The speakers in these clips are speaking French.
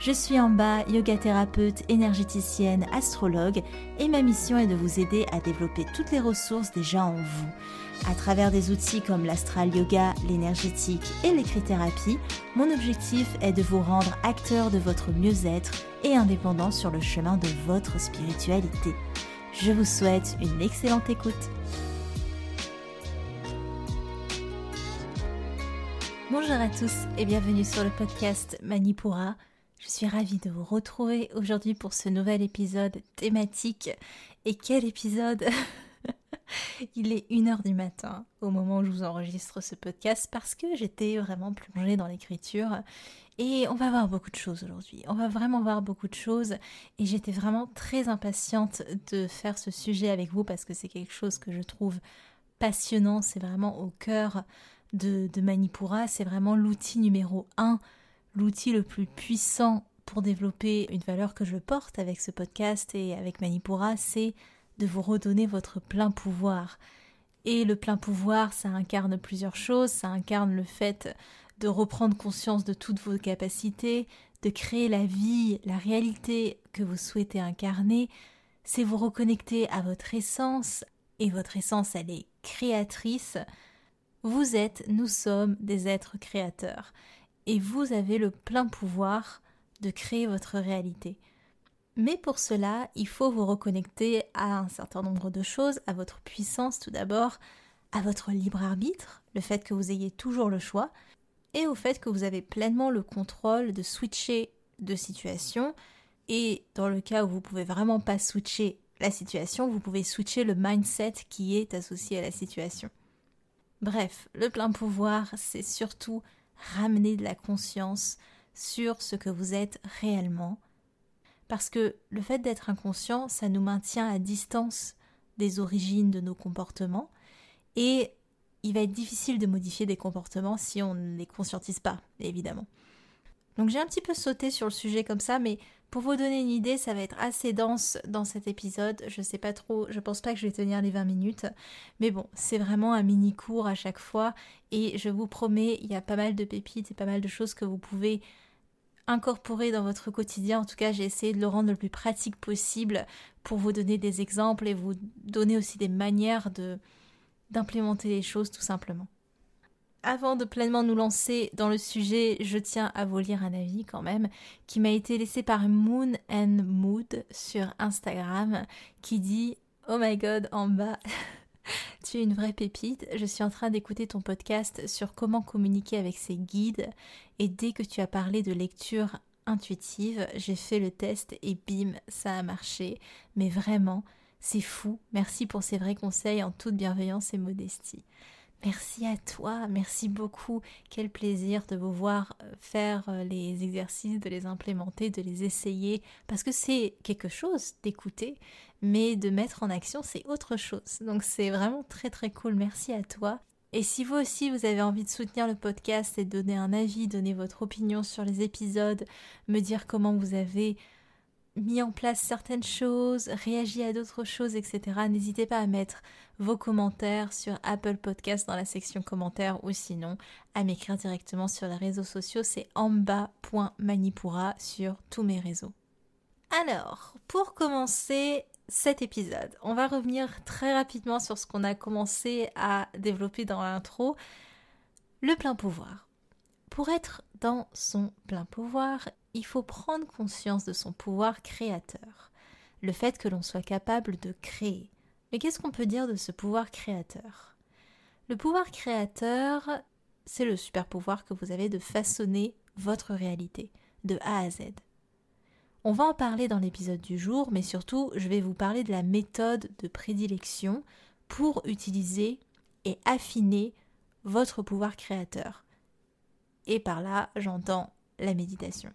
Je suis bas, yoga thérapeute, énergéticienne, astrologue et ma mission est de vous aider à développer toutes les ressources déjà en vous. À travers des outils comme l'astral yoga, l'énergétique et l'écrit-thérapie, mon objectif est de vous rendre acteur de votre mieux-être et indépendant sur le chemin de votre spiritualité. Je vous souhaite une excellente écoute. Bonjour à tous et bienvenue sur le podcast Manipura. Je suis ravie de vous retrouver aujourd'hui pour ce nouvel épisode thématique. Et quel épisode Il est 1h du matin au moment où je vous enregistre ce podcast parce que j'étais vraiment plongée dans l'écriture et on va voir beaucoup de choses aujourd'hui. On va vraiment voir beaucoup de choses et j'étais vraiment très impatiente de faire ce sujet avec vous parce que c'est quelque chose que je trouve passionnant, c'est vraiment au cœur de, de Manipura, c'est vraiment l'outil numéro 1, l'outil le plus puissant pour développer une valeur que je porte avec ce podcast et avec Manipura, c'est de vous redonner votre plein pouvoir. Et le plein pouvoir, ça incarne plusieurs choses, ça incarne le fait de reprendre conscience de toutes vos capacités, de créer la vie, la réalité que vous souhaitez incarner, c'est vous reconnecter à votre essence, et votre essence, elle est créatrice. Vous êtes, nous sommes des êtres créateurs, et vous avez le plein pouvoir de créer votre réalité. Mais pour cela, il faut vous reconnecter à un certain nombre de choses, à votre puissance tout d'abord, à votre libre arbitre, le fait que vous ayez toujours le choix, et au fait que vous avez pleinement le contrôle de switcher de situation, et dans le cas où vous pouvez vraiment pas switcher la situation, vous pouvez switcher le mindset qui est associé à la situation. Bref, le plein pouvoir, c'est surtout ramener de la conscience sur ce que vous êtes réellement, parce que le fait d'être inconscient, ça nous maintient à distance des origines de nos comportements et il va être difficile de modifier des comportements si on ne les conscientise pas, évidemment. Donc j'ai un petit peu sauté sur le sujet comme ça, mais pour vous donner une idée, ça va être assez dense dans cet épisode. Je sais pas trop, je pense pas que je vais tenir les 20 minutes. Mais bon, c'est vraiment un mini cours à chaque fois. Et je vous promets, il y a pas mal de pépites et pas mal de choses que vous pouvez incorporer dans votre quotidien. En tout cas, j'ai essayé de le rendre le plus pratique possible pour vous donner des exemples et vous donner aussi des manières de d'implémenter les choses tout simplement. Avant de pleinement nous lancer dans le sujet, je tiens à vous lire un avis quand même qui m'a été laissé par Moon and Mood sur Instagram qui dit Oh my god, en bas, tu es une vraie pépite. Je suis en train d'écouter ton podcast sur comment communiquer avec ses guides et dès que tu as parlé de lecture intuitive, j'ai fait le test et bim, ça a marché. Mais vraiment, c'est fou. Merci pour ces vrais conseils en toute bienveillance et modestie. Merci à toi, merci beaucoup. Quel plaisir de vous voir euh, faire euh, les exercices, de les implémenter, de les essayer, parce que c'est quelque chose d'écouter, mais de mettre en action, c'est autre chose. Donc c'est vraiment très très cool. Merci à toi. Et si vous aussi vous avez envie de soutenir le podcast et de donner un avis, donner votre opinion sur les épisodes, me dire comment vous avez mis en place certaines choses, réagi à d'autres choses, etc., n'hésitez pas à mettre vos commentaires sur Apple Podcast dans la section commentaires ou sinon à m'écrire directement sur les réseaux sociaux, c'est amba.manipura sur tous mes réseaux. Alors, pour commencer cet épisode, on va revenir très rapidement sur ce qu'on a commencé à développer dans l'intro, le plein pouvoir. Pour être dans son plein pouvoir, il faut prendre conscience de son pouvoir créateur, le fait que l'on soit capable de créer. Mais qu'est-ce qu'on peut dire de ce pouvoir créateur? Le pouvoir créateur, c'est le super pouvoir que vous avez de façonner votre réalité, de A à Z. On va en parler dans l'épisode du jour, mais surtout, je vais vous parler de la méthode de prédilection pour utiliser et affiner votre pouvoir créateur. Et par là, j'entends la méditation.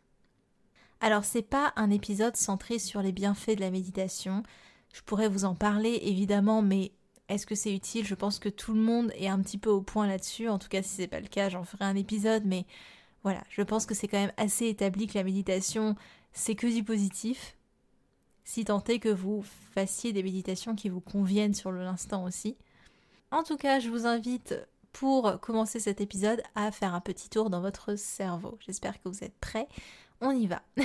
Alors c'est pas un épisode centré sur les bienfaits de la méditation. Je pourrais vous en parler évidemment, mais Est-ce que c'est utile? Je pense que tout le monde est un petit peu au point là-dessus. En tout cas, si c'est pas le cas, j'en ferai un épisode. Mais voilà, je pense que c'est quand même assez établi que la méditation, c'est que du positif. Si tant est que vous fassiez des méditations qui vous conviennent sur l'instant aussi. En tout cas, je vous invite pour commencer cet épisode à faire un petit tour dans votre cerveau. J'espère que vous êtes prêts. On y va.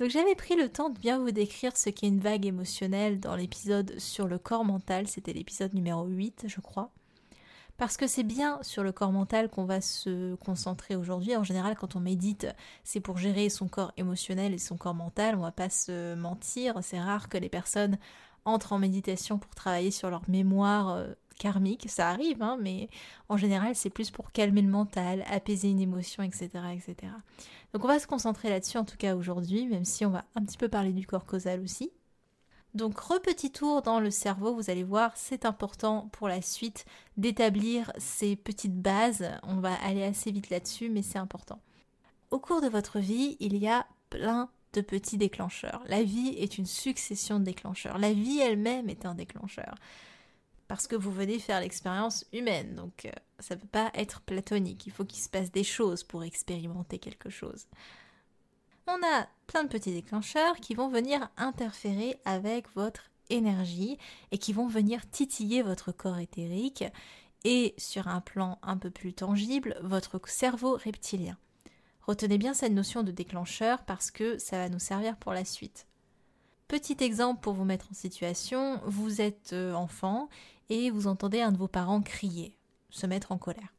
Donc j'avais pris le temps de bien vous décrire ce qu'est une vague émotionnelle dans l'épisode sur le corps mental, c'était l'épisode numéro 8 je crois. Parce que c'est bien sur le corps mental qu'on va se concentrer aujourd'hui. En général, quand on médite, c'est pour gérer son corps émotionnel et son corps mental. On va pas se mentir. C'est rare que les personnes entrent en méditation pour travailler sur leur mémoire euh, karmique. Ça arrive, hein, mais en général, c'est plus pour calmer le mental, apaiser une émotion, etc., etc. Donc on va se concentrer là-dessus en tout cas aujourd'hui, même si on va un petit peu parler du corps causal aussi. Donc repetit tour dans le cerveau, vous allez voir, c'est important pour la suite d'établir ces petites bases. On va aller assez vite là-dessus, mais c'est important. Au cours de votre vie, il y a plein de petits déclencheurs. La vie est une succession de déclencheurs. La vie elle-même est un déclencheur parce que vous venez faire l'expérience humaine. Donc euh, ça ne peut pas être platonique, il faut qu'il se passe des choses pour expérimenter quelque chose. On a plein de petits déclencheurs qui vont venir interférer avec votre énergie et qui vont venir titiller votre corps éthérique et sur un plan un peu plus tangible, votre cerveau reptilien. Retenez bien cette notion de déclencheur parce que ça va nous servir pour la suite. Petit exemple pour vous mettre en situation, vous êtes euh, enfant et vous entendez un de vos parents crier, se mettre en colère.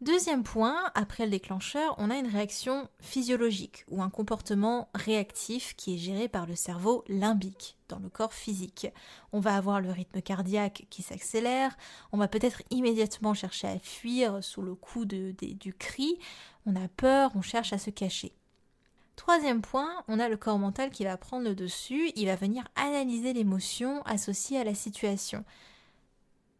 Deuxième point, après le déclencheur, on a une réaction physiologique ou un comportement réactif qui est géré par le cerveau limbique dans le corps physique. On va avoir le rythme cardiaque qui s'accélère, on va peut-être immédiatement chercher à fuir sous le coup du cri, on a peur, on cherche à se cacher. Troisième point, on a le corps mental qui va prendre le dessus, il va venir analyser l'émotion associée à la situation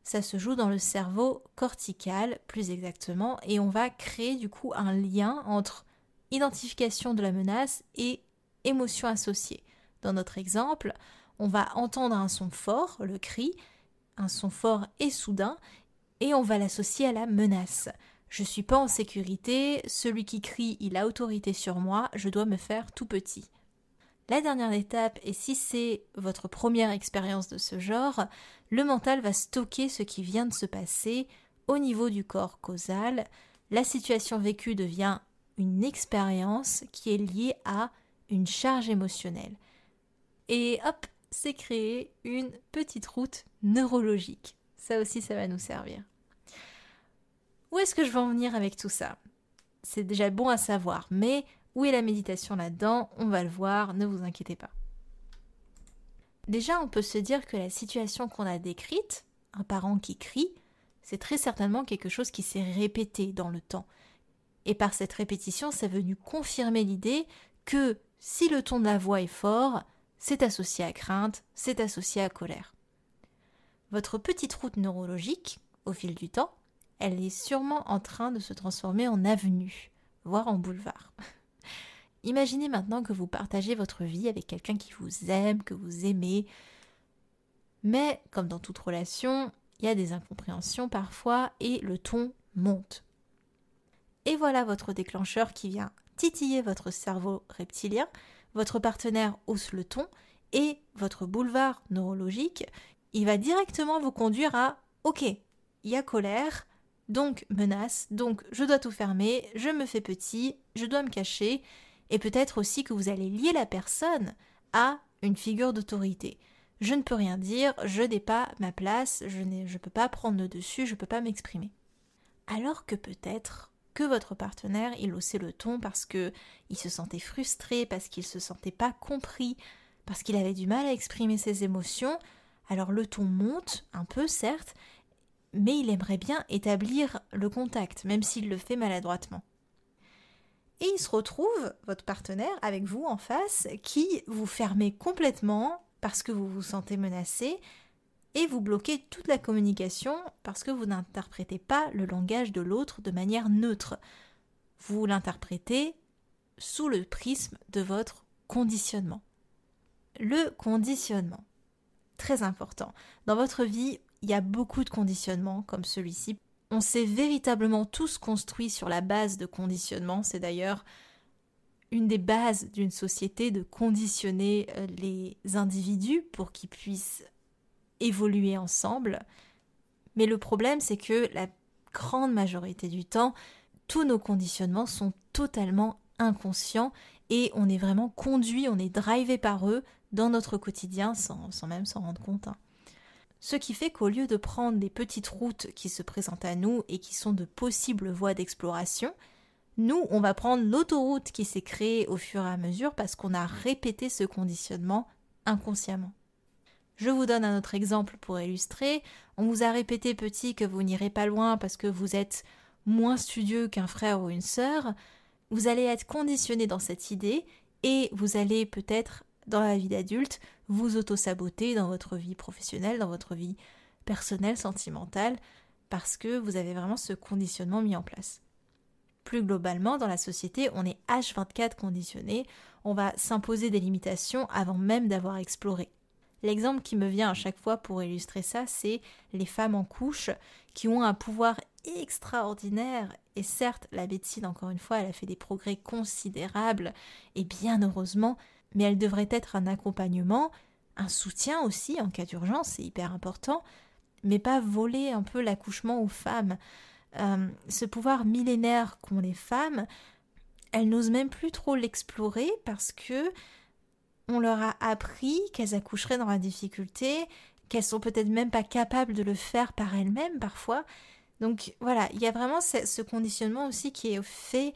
ça se joue dans le cerveau cortical plus exactement et on va créer du coup un lien entre identification de la menace et émotion associée. Dans notre exemple, on va entendre un son fort, le cri, un son fort et soudain, et on va l'associer à la menace. Je suis pas en sécurité, celui qui crie, il a autorité sur moi, je dois me faire tout petit. La dernière étape, et si c'est votre première expérience de ce genre, le mental va stocker ce qui vient de se passer au niveau du corps causal. La situation vécue devient une expérience qui est liée à une charge émotionnelle. Et hop, c'est créé une petite route neurologique. Ça aussi, ça va nous servir. Où est-ce que je vais en venir avec tout ça? C'est déjà bon à savoir, mais où est la méditation là-dedans On va le voir, ne vous inquiétez pas. Déjà, on peut se dire que la situation qu'on a décrite, un parent qui crie, c'est très certainement quelque chose qui s'est répété dans le temps. Et par cette répétition, c'est venu confirmer l'idée que si le ton de la voix est fort, c'est associé à crainte, c'est associé à colère. Votre petite route neurologique, au fil du temps, elle est sûrement en train de se transformer en avenue, voire en boulevard. Imaginez maintenant que vous partagez votre vie avec quelqu'un qui vous aime, que vous aimez. Mais, comme dans toute relation, il y a des incompréhensions parfois et le ton monte. Et voilà votre déclencheur qui vient titiller votre cerveau reptilien, votre partenaire hausse le ton et votre boulevard neurologique, il va directement vous conduire à OK, il y a colère, donc menace, donc je dois tout fermer, je me fais petit, je dois me cacher, et peut-être aussi que vous allez lier la personne à une figure d'autorité. Je ne peux rien dire, je n'ai pas ma place, je ne peux pas prendre le dessus, je ne peux pas m'exprimer. Alors que peut-être que votre partenaire, il haussait le ton parce que il se sentait frustré, parce qu'il se sentait pas compris, parce qu'il avait du mal à exprimer ses émotions, alors le ton monte un peu certes, mais il aimerait bien établir le contact, même s'il le fait maladroitement et il se retrouve, votre partenaire, avec vous en face, qui vous fermez complètement parce que vous vous sentez menacé et vous bloquez toute la communication parce que vous n'interprétez pas le langage de l'autre de manière neutre. Vous l'interprétez sous le prisme de votre conditionnement. Le conditionnement. Très important. Dans votre vie, il y a beaucoup de conditionnements comme celui-ci. On s'est véritablement tous construits sur la base de conditionnement. C'est d'ailleurs une des bases d'une société de conditionner euh, les individus pour qu'ils puissent évoluer ensemble. Mais le problème, c'est que la grande majorité du temps, tous nos conditionnements sont totalement inconscients et on est vraiment conduit, on est drivé par eux dans notre quotidien sans, même s'en rendre compte. Hein. Ce qui fait qu'au lieu de prendre des petites routes qui se présentent à nous et qui sont de possibles voies d'exploration, nous, on va prendre l'autoroute qui s'est créée au fur et à mesure parce qu'on a répété ce conditionnement inconsciemment. Je vous donne un autre exemple pour illustrer. On vous a répété petit que vous n'irez pas loin parce que vous êtes moins studieux qu'un frère ou une sœur. Vous allez être conditionné dans cette idée et vous allez peut-être, dans la vie d'adulte, vous auto-saboter dans votre vie professionnelle, dans votre vie personnelle, sentimentale, parce que vous avez vraiment ce conditionnement mis en place. Plus globalement, dans la société, on est H24 conditionné, on va s'imposer des limitations avant même d'avoir exploré. L'exemple qui me vient à chaque fois pour illustrer ça, c'est les femmes en couche qui ont un pouvoir extraordinaire. Et certes, la médecine, encore une fois, elle a fait des progrès considérables, et bien heureusement, mais elle devrait être un accompagnement, un soutien aussi en cas d'urgence, c'est hyper important, mais pas voler un peu l'accouchement aux femmes. Euh, ce pouvoir millénaire qu'ont les femmes, elles n'osent même plus trop l'explorer parce que on leur a appris qu'elles accoucheraient dans la difficulté, qu'elles sont peut-être même pas capables de le faire par elles-mêmes parfois. Donc voilà, il y a vraiment ce, conditionnement aussi qui est fait.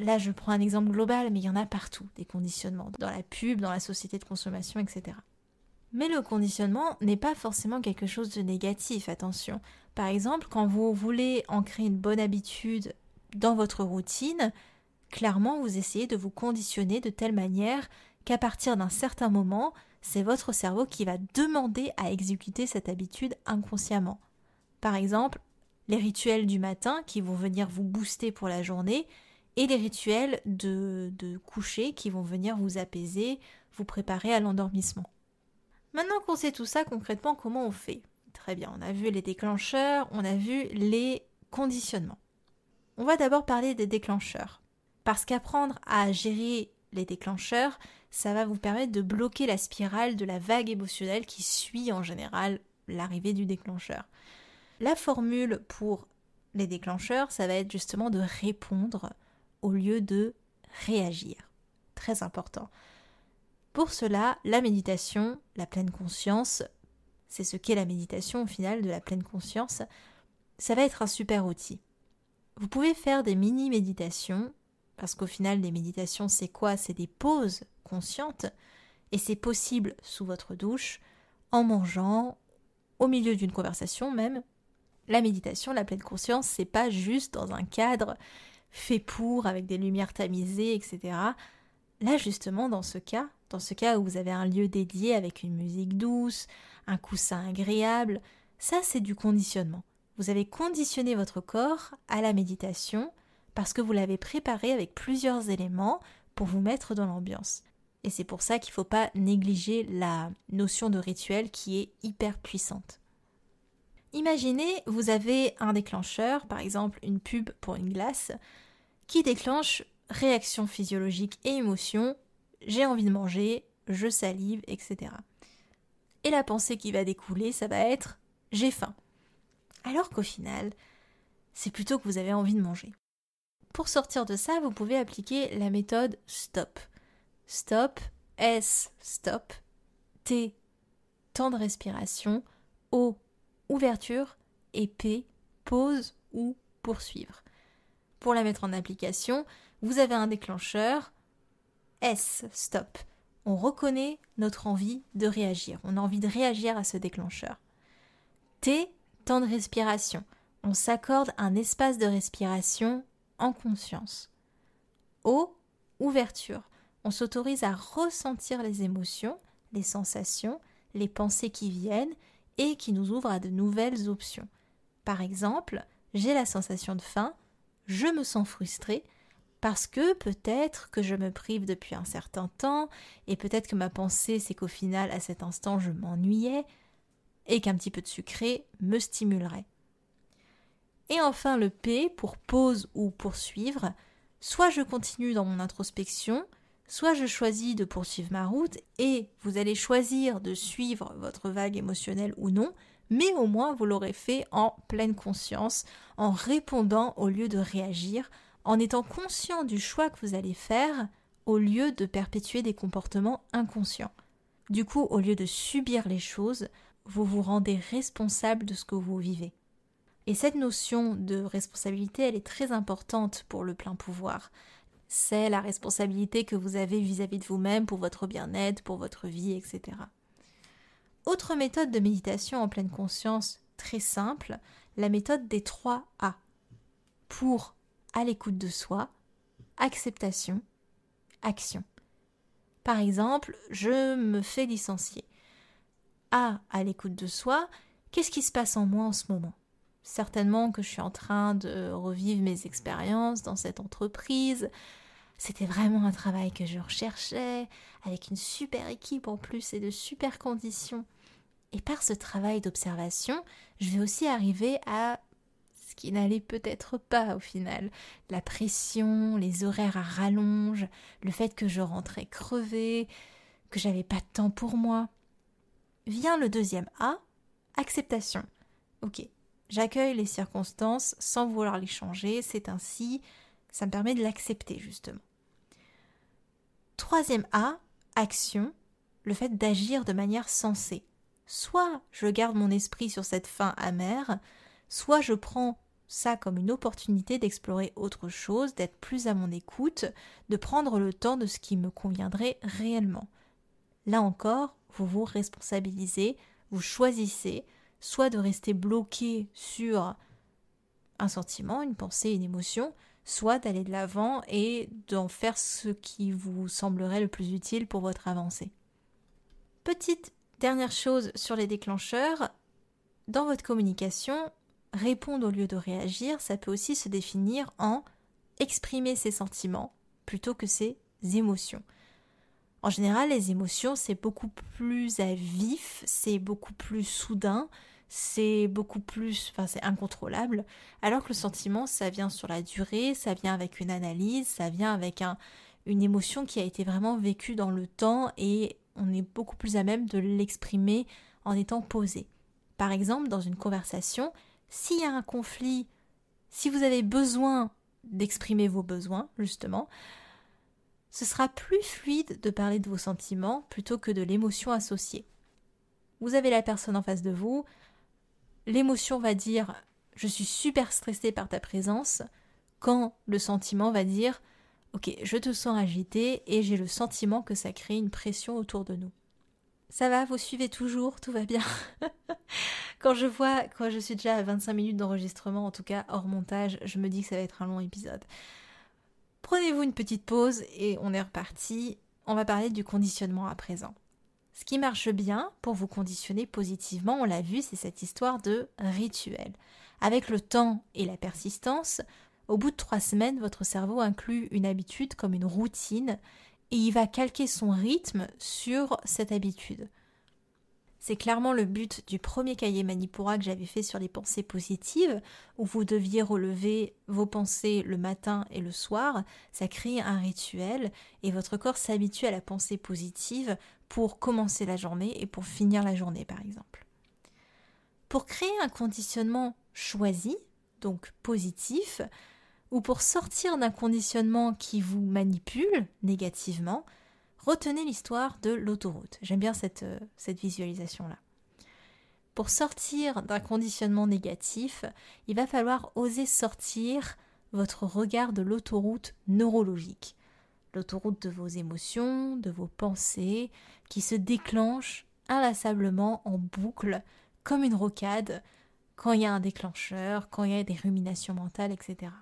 Là, je prends un exemple global, mais il y en a partout, des conditionnements, dans la pub, dans la société de consommation, etc. Mais le conditionnement n'est pas forcément quelque chose de négatif, attention. Par exemple, quand vous voulez ancrer une bonne habitude dans votre routine, clairement, vous essayez de vous conditionner de telle manière qu'à partir d'un certain moment, c'est votre cerveau qui va demander à exécuter cette habitude inconsciemment. Par exemple, les rituels du matin qui vont venir vous booster pour la journée et les rituels de, de coucher qui vont venir vous apaiser, vous préparer à l'endormissement. Maintenant qu'on sait tout ça, concrètement, comment on fait? Très bien, on a vu les déclencheurs, on a vu les conditionnements. On va d'abord parler des déclencheurs. Parce qu'apprendre à gérer les déclencheurs, ça va vous permettre de bloquer la spirale de la vague émotionnelle qui suit en général l'arrivée du déclencheur. La formule pour les déclencheurs, ça va être justement de répondre au lieu de réagir. Très important. Pour cela, la méditation, la pleine conscience, c'est ce qu'est la méditation au final de la pleine conscience, ça va être un super outil. Vous pouvez faire des mini-méditations parce qu'au final, les méditations, c'est quoi? C'est des pauses conscientes, et c'est possible sous votre douche, en mangeant, au milieu d'une conversation même. La méditation, la pleine conscience, c'est pas juste dans un cadre fait pour, avec des lumières tamisées, etc. Là, justement, dans ce cas, dans ce cas où vous avez un lieu dédié avec une musique douce, un coussin agréable, ça, c'est du conditionnement. Vous avez conditionné votre corps à la méditation parce que vous l'avez préparé avec plusieurs éléments pour vous mettre dans l'ambiance. Et c'est pour ça qu'il ne faut pas négliger la notion de rituel qui est hyper puissante. Imaginez, vous avez un déclencheur, par exemple une pub pour une glace, qui déclenche réaction physiologique et émotion, j'ai envie de manger, je salive, etc. Et la pensée qui va découler, ça va être j'ai faim. Alors qu'au final, c'est plutôt que vous avez envie de manger. Pour sortir de ça, vous pouvez appliquer la méthode STOP. STOP, S, stop, T, temps de respiration, O, ouverture, P, pause ou poursuivre. Pour la mettre en application, vous avez un déclencheur, S, stop. On reconnaît notre envie de réagir. On a envie de réagir à ce déclencheur. T, temps de respiration. On s'accorde un espace de respiration en conscience. O, ouverture. On s'autorise à ressentir les émotions, les sensations, les pensées qui viennent et qui nous ouvrent à de nouvelles options. Par exemple, j'ai la sensation de faim, je me sens frustré, parce que peut-être que je me prive depuis un certain temps, et peut-être que ma pensée c'est qu'au final, à cet instant, je m'ennuyais, et qu'un petit peu de sucré me stimulerait. Et enfin le P pour pause ou poursuivre, soit je continue dans mon introspection, soit je choisis de poursuivre ma route et vous allez choisir de suivre votre vague émotionnelle ou non, mais au moins vous l'aurez fait en pleine conscience, en répondant au lieu de réagir, en étant conscient du choix que vous allez faire au lieu de perpétuer des comportements inconscients. Du coup, au lieu de subir les choses, vous vous rendez responsable de ce que vous vivez. Et cette notion de responsabilité, elle est très importante pour le plein pouvoir. C'est la responsabilité que vous avez vis-à-vis de vous-même pour votre bien-être, pour votre vie, etc. Autre méthode de méditation en pleine conscience très simple, la méthode des 3 A. Pour à l'écoute de soi, acceptation, action. Par exemple, je me fais licencier. A à l'écoute de soi, qu'est-ce qui se passe en moi en ce moment? Certainement que je suis en train de revivre mes expériences dans cette entreprise. C'était vraiment un travail que je recherchais, avec une super équipe en plus et de super conditions. Et par ce travail d'observation, je vais aussi arriver à ce qui n'allait peut-être pas au final. La pression, les horaires à rallonge, le fait que je rentrais crevée, que j'avais pas de temps pour moi. Vient le deuxième A, acceptation. Ok, j'accueille les circonstances sans vouloir les changer, c'est ainsi, ça me permet de l'accepter justement. Troisième A, action, le fait d'agir de manière sensée. Soit je garde mon esprit sur cette fin amère, soit je prends ça comme une opportunité d'explorer autre chose, d'être plus à mon écoute, de prendre le temps de ce qui me conviendrait réellement. Là encore, vous vous responsabilisez, vous choisissez soit de rester bloqué sur un sentiment, une pensée, une émotion, soit d'aller de l'avant et d'en faire ce qui vous semblerait le plus utile pour votre avancée. Petite Dernière chose sur les déclencheurs, dans votre communication, répondre au lieu de réagir, ça peut aussi se définir en exprimer ses sentiments plutôt que ses émotions. En général, les émotions, c'est beaucoup plus à vif, c'est beaucoup plus soudain, c'est beaucoup plus, enfin, c'est incontrôlable, alors que le sentiment, ça vient sur la durée, ça vient avec une analyse, ça vient avec un, une émotion qui a été vraiment vécue dans le temps et on est beaucoup plus à même de l'exprimer en étant posé. Par exemple, dans une conversation, s'il y a un conflit, si vous avez besoin d'exprimer vos besoins, justement, ce sera plus fluide de parler de vos sentiments plutôt que de l'émotion associée. Vous avez la personne en face de vous, l'émotion va dire je suis super stressé par ta présence, quand le sentiment va dire Ok, je te sens agité et j'ai le sentiment que ça crée une pression autour de nous. Ça va, vous suivez toujours, tout va bien? quand je vois, quand je suis déjà à 25 minutes d'enregistrement, en tout cas hors montage, je me dis que ça va être un long épisode. Prenez-vous une petite pause et on est reparti. On va parler du conditionnement à présent. Ce qui marche bien pour vous conditionner positivement, on l'a vu, c'est cette histoire de rituel. Avec le temps et la persistance, au bout de trois semaines, votre cerveau inclut une habitude comme une routine et il va calquer son rythme sur cette habitude. C'est clairement le but du premier cahier Manipura que j'avais fait sur les pensées positives, où vous deviez relever vos pensées le matin et le soir. Ça crée un rituel et votre corps s'habitue à la pensée positive pour commencer la journée et pour finir la journée, par exemple. Pour créer un conditionnement choisi, donc positif, ou pour sortir d'un conditionnement qui vous manipule négativement, retenez l'histoire de l'autoroute. J'aime bien cette, euh, cette visualisation-là. Pour sortir d'un conditionnement négatif, il va falloir oser sortir votre regard de l'autoroute neurologique, l'autoroute de vos émotions, de vos pensées, qui se déclenche inlassablement en boucle, comme une rocade, quand il y a un déclencheur, quand il y a des ruminations mentales, etc.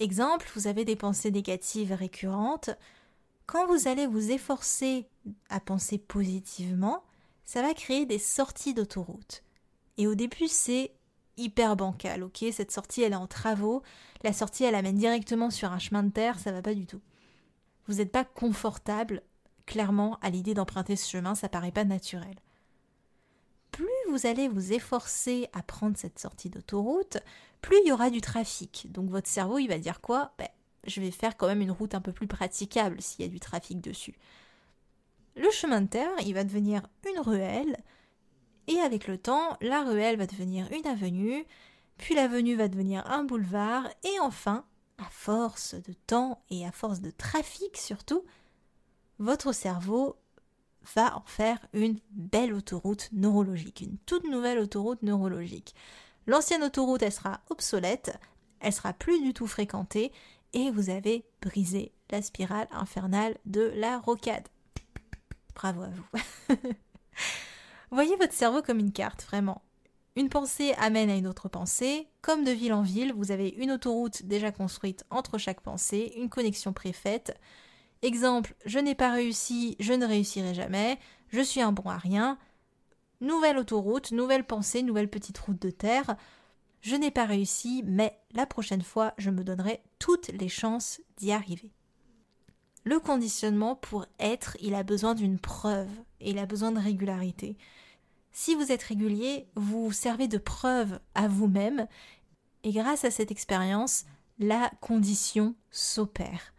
Exemple, vous avez des pensées négatives récurrentes. Quand vous allez vous efforcer à penser positivement, ça va créer des sorties d'autoroute. Et au début, c'est hyper bancal, ok? Cette sortie, elle est en travaux. la sortie elle amène directement sur un chemin de terre, ça va pas du tout. Vous n'êtes pas confortable, clairement, à l'idée d'emprunter ce chemin, ça paraît pas naturel. Plus vous allez vous efforcer à prendre cette sortie d'autoroute, plus il y aura du trafic. Donc votre cerveau, il va dire quoi? Ben, Je vais faire quand même une route un peu plus praticable s'il y a du trafic dessus. Le chemin de terre, il va devenir une ruelle, et avec le temps, la ruelle va devenir une avenue, puis l'avenue va devenir un boulevard, et enfin, à force de temps et à force de trafic surtout, votre cerveau va en faire une belle autoroute neurologique, une toute nouvelle autoroute neurologique. L'ancienne autoroute, elle sera obsolète, elle sera plus du tout fréquentée, et vous avez brisé la spirale infernale de la rocade. Bravo à vous. Voyez votre cerveau comme une carte, vraiment. Une pensée amène à une autre pensée. Comme de ville en ville, vous avez une autoroute déjà construite entre chaque pensée, une connexion préfaite. Exemple, je n'ai pas réussi, je ne réussirai jamais, je suis un bon à rien. Nouvelle autoroute, nouvelle pensée, nouvelle petite route de terre. Je n'ai pas réussi, mais la prochaine fois, je me donnerai toutes les chances d'y arriver. Le conditionnement, pour être, il a besoin d'une preuve et il a besoin de régularité. Si vous êtes régulier, vous servez de preuve à vous-même et grâce à cette expérience, la condition s'opère.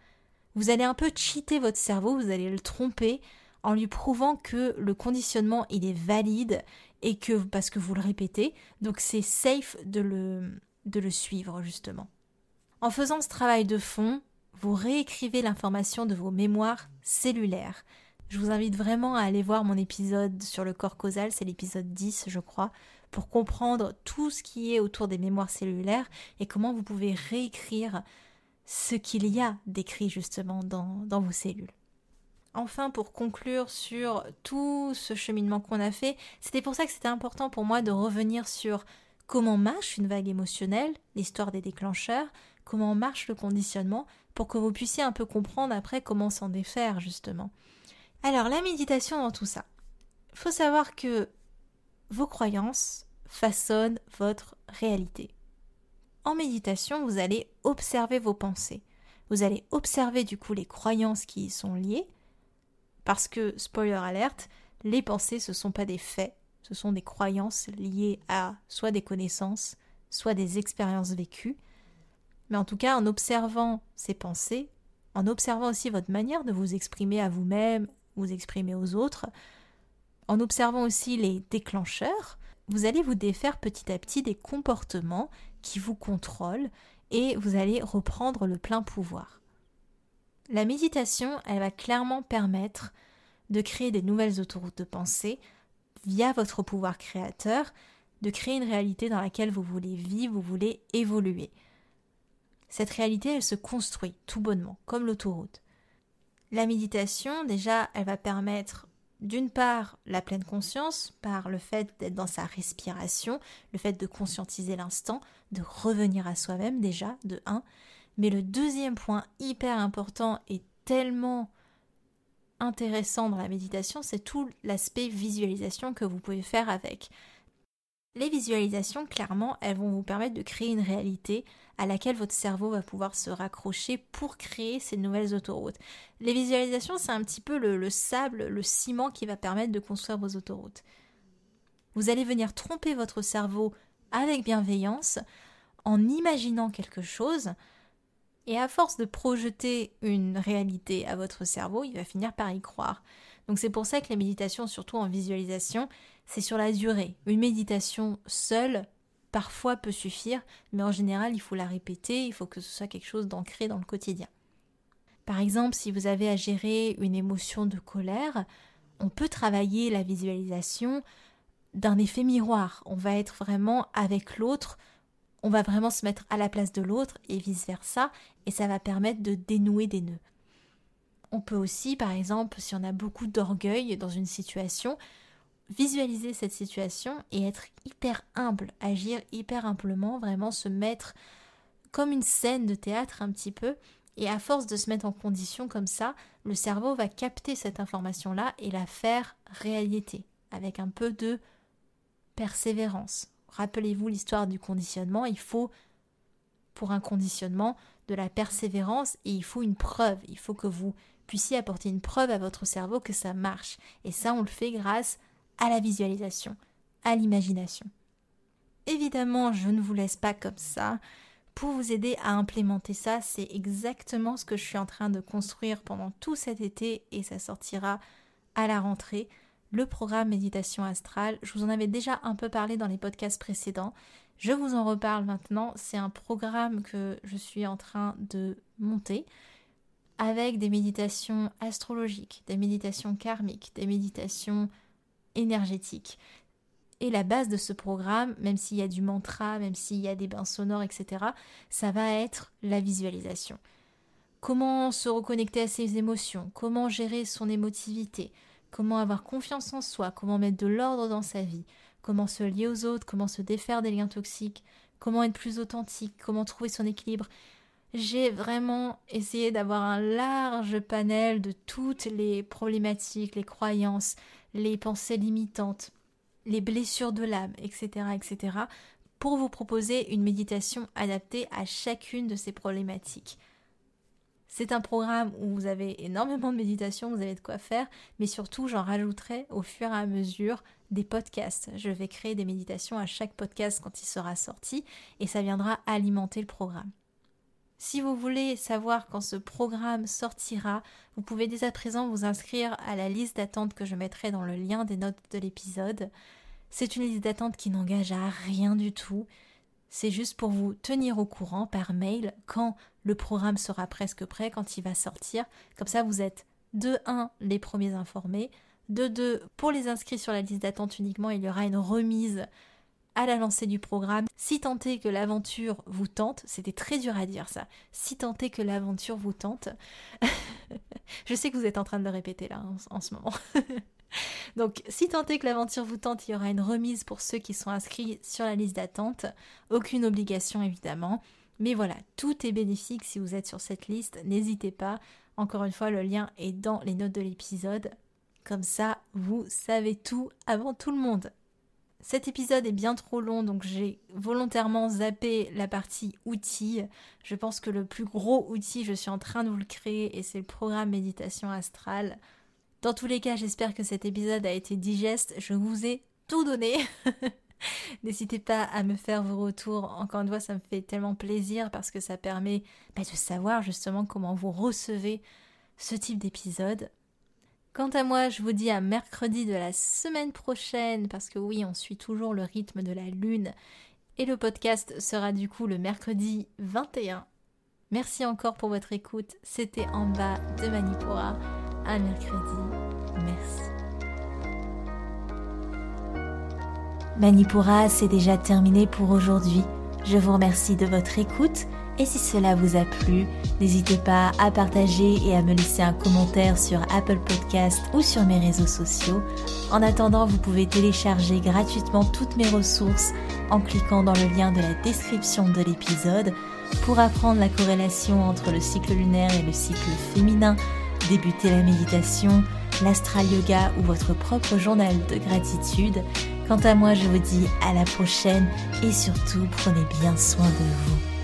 Vous allez un peu cheater votre cerveau, vous allez le tromper en lui prouvant que le conditionnement il est valide et que parce que vous le répétez, donc c'est safe de le, suivre justement. En faisant ce travail de fond, vous réécrivez l'information de vos mémoires cellulaires. Je vous invite vraiment à aller voir mon épisode sur le corps causal, c'est l'épisode 10 je crois, pour comprendre tout ce qui est autour des mémoires cellulaires et comment vous pouvez réécrire ce qu'il y a d'écrit justement dans vos cellules. Enfin, pour conclure sur tout ce cheminement qu'on a fait, c'était pour ça que c'était important pour moi de revenir sur comment marche une vague émotionnelle, l'histoire des déclencheurs, comment marche le conditionnement, pour que vous puissiez un peu comprendre après comment s'en défaire justement. Alors la méditation dans tout ça. Il faut savoir que vos croyances façonnent votre réalité. En méditation, vous allez observer vos pensées. Vous allez observer du coup les croyances qui y sont liées. Parce que, spoiler alerte, les pensées, ce ne sont pas des faits, ce sont des croyances liées à soit des connaissances, soit des expériences vécues. Mais en tout cas, en observant ces pensées, en observant aussi votre manière de vous exprimer à vous-même, vous exprimer aux autres, en observant aussi les déclencheurs, vous allez vous défaire petit à petit des comportements qui vous contrôlent et vous allez reprendre le plein pouvoir. La méditation, elle va clairement permettre de créer des nouvelles autoroutes de pensée via votre pouvoir créateur, de créer une réalité dans laquelle vous voulez vivre, vous voulez évoluer. Cette réalité, elle se construit tout bonnement, comme l'autoroute. La méditation, déjà, elle va permettre d'une part la pleine conscience par le fait d'être dans sa respiration, le fait de conscientiser l'instant, de revenir à soi-même déjà, de 1. Mais le deuxième point hyper important et tellement intéressant dans la méditation, c'est tout l'aspect visualisation que vous pouvez faire avec. Les visualisations, clairement, elles vont vous permettre de créer une réalité à laquelle votre cerveau va pouvoir se raccrocher pour créer ces nouvelles autoroutes. Les visualisations, c'est un petit peu le, sable, le ciment qui va permettre de construire vos autoroutes. Vous allez venir tromper votre cerveau avec bienveillance en imaginant quelque chose, et à force de projeter une réalité à votre cerveau, il va finir par y croire. Donc c'est pour ça que la méditation, surtout en visualisation, c'est sur la durée. Une méditation seule, parfois peut suffire, mais en général, il faut la répéter, il faut que ce soit quelque chose d'ancré dans le quotidien. Par exemple, si vous avez à gérer une émotion de colère, on peut travailler la visualisation d'un effet miroir. On va être vraiment avec l'autre, on va vraiment se mettre à la place de l'autre et vice-versa, et ça va permettre de dénouer des nœuds. On peut aussi, par exemple, si on a beaucoup d'orgueil dans une situation, visualiser cette situation et être hyper humble, agir hyper humblement, vraiment se mettre comme une scène de théâtre un petit peu. Et à force de se mettre en condition comme ça, le cerveau va capter cette information-là et la faire réalité, avec un peu de persévérance. Rappelez-vous l'histoire du conditionnement, il faut pour un conditionnement, de la persévérance et il faut une preuve. Il faut que vous puissiez apporter une preuve à votre cerveau que ça marche. Et ça, on le fait grâce à la visualisation, à l'imagination. Évidemment, je ne vous laisse pas comme ça. Pour vous aider à implémenter ça, c'est exactement ce que je suis en train de construire pendant tout cet été et ça sortira à la rentrée. Le programme Méditation Astrale, je vous en avais déjà un peu parlé dans les podcasts précédents. Je vous en reparle maintenant. C'est un programme que je suis en train de monter avec des méditations astrologiques, des méditations karmiques, des méditations énergétiques. Et la base de ce programme, même s'il y a du mantra, même s'il y a des bains sonores, etc., ça va être la visualisation. Comment se reconnecter à ses émotions, comment gérer son émotivité, comment avoir confiance en soi, comment mettre de l'ordre dans sa vie, comment se lier aux autres, comment se défaire des liens toxiques, comment être plus authentique, comment trouver son équilibre. J'ai vraiment essayé d'avoir un large panel de toutes les problématiques, les croyances, les pensées limitantes, les blessures de l'âme, etc., etc., pour vous proposer une méditation adaptée à chacune de ces problématiques. C'est un programme où vous avez énormément de méditation, vous avez de quoi faire, mais surtout j'en rajouterai au fur et à mesure des podcasts. Je vais créer des méditations à chaque podcast quand il sera sorti et ça viendra alimenter le programme. Si vous voulez savoir quand ce programme sortira, vous pouvez dès à présent vous inscrire à la liste d'attente que je mettrai dans le lien des notes de l'épisode. C'est une liste d'attente qui n'engage à rien du tout. C'est juste pour vous tenir au courant par mail quand le programme sera presque prêt, quand il va sortir. Comme ça, vous êtes de 1 les premiers informés. De 2, pour les inscrits sur la liste d'attente uniquement, il y aura une remise à la lancée du programme. Si tant est que l'aventure vous tente, c'était très dur à dire ça, si tant est que l'aventure vous tente, je sais que vous êtes en train de le répéter là en, en ce moment. Donc, si tant est que l'aventure vous tente, il y aura une remise pour ceux qui sont inscrits sur la liste d'attente. Aucune obligation évidemment. Mais voilà, tout est bénéfique si vous êtes sur cette liste. N'hésitez pas. Encore une fois, le lien est dans les notes de l'épisode. Comme ça, vous savez tout avant tout le monde. Cet épisode est bien trop long, donc j'ai volontairement zappé la partie outils. Je pense que le plus gros outil, je suis en train de vous le créer et c'est le programme méditation astrale. Dans tous les cas, j'espère que cet épisode a été digeste. Je vous ai tout donné. N'hésitez pas à me faire vos retours. Encore une fois, ça me fait tellement plaisir parce que ça permet bah, de savoir justement comment vous recevez ce type d'épisode. Quant à moi, je vous dis à mercredi de la semaine prochaine parce que oui, on suit toujours le rythme de la lune et le podcast sera du coup le mercredi 21. Merci encore pour votre écoute. C'était en bas de Manipura à mercredi. Merci. Manipura, c'est déjà terminé pour aujourd'hui. Je vous remercie de votre écoute et si cela vous a plu, n'hésitez pas à partager et à me laisser un commentaire sur Apple Podcast ou sur mes réseaux sociaux. En attendant, vous pouvez télécharger gratuitement toutes mes ressources en cliquant dans le lien de la description de l'épisode pour apprendre la corrélation entre le cycle lunaire et le cycle féminin débuter la méditation, l'astral yoga ou votre propre journal de gratitude. Quant à moi, je vous dis à la prochaine et surtout prenez bien soin de vous.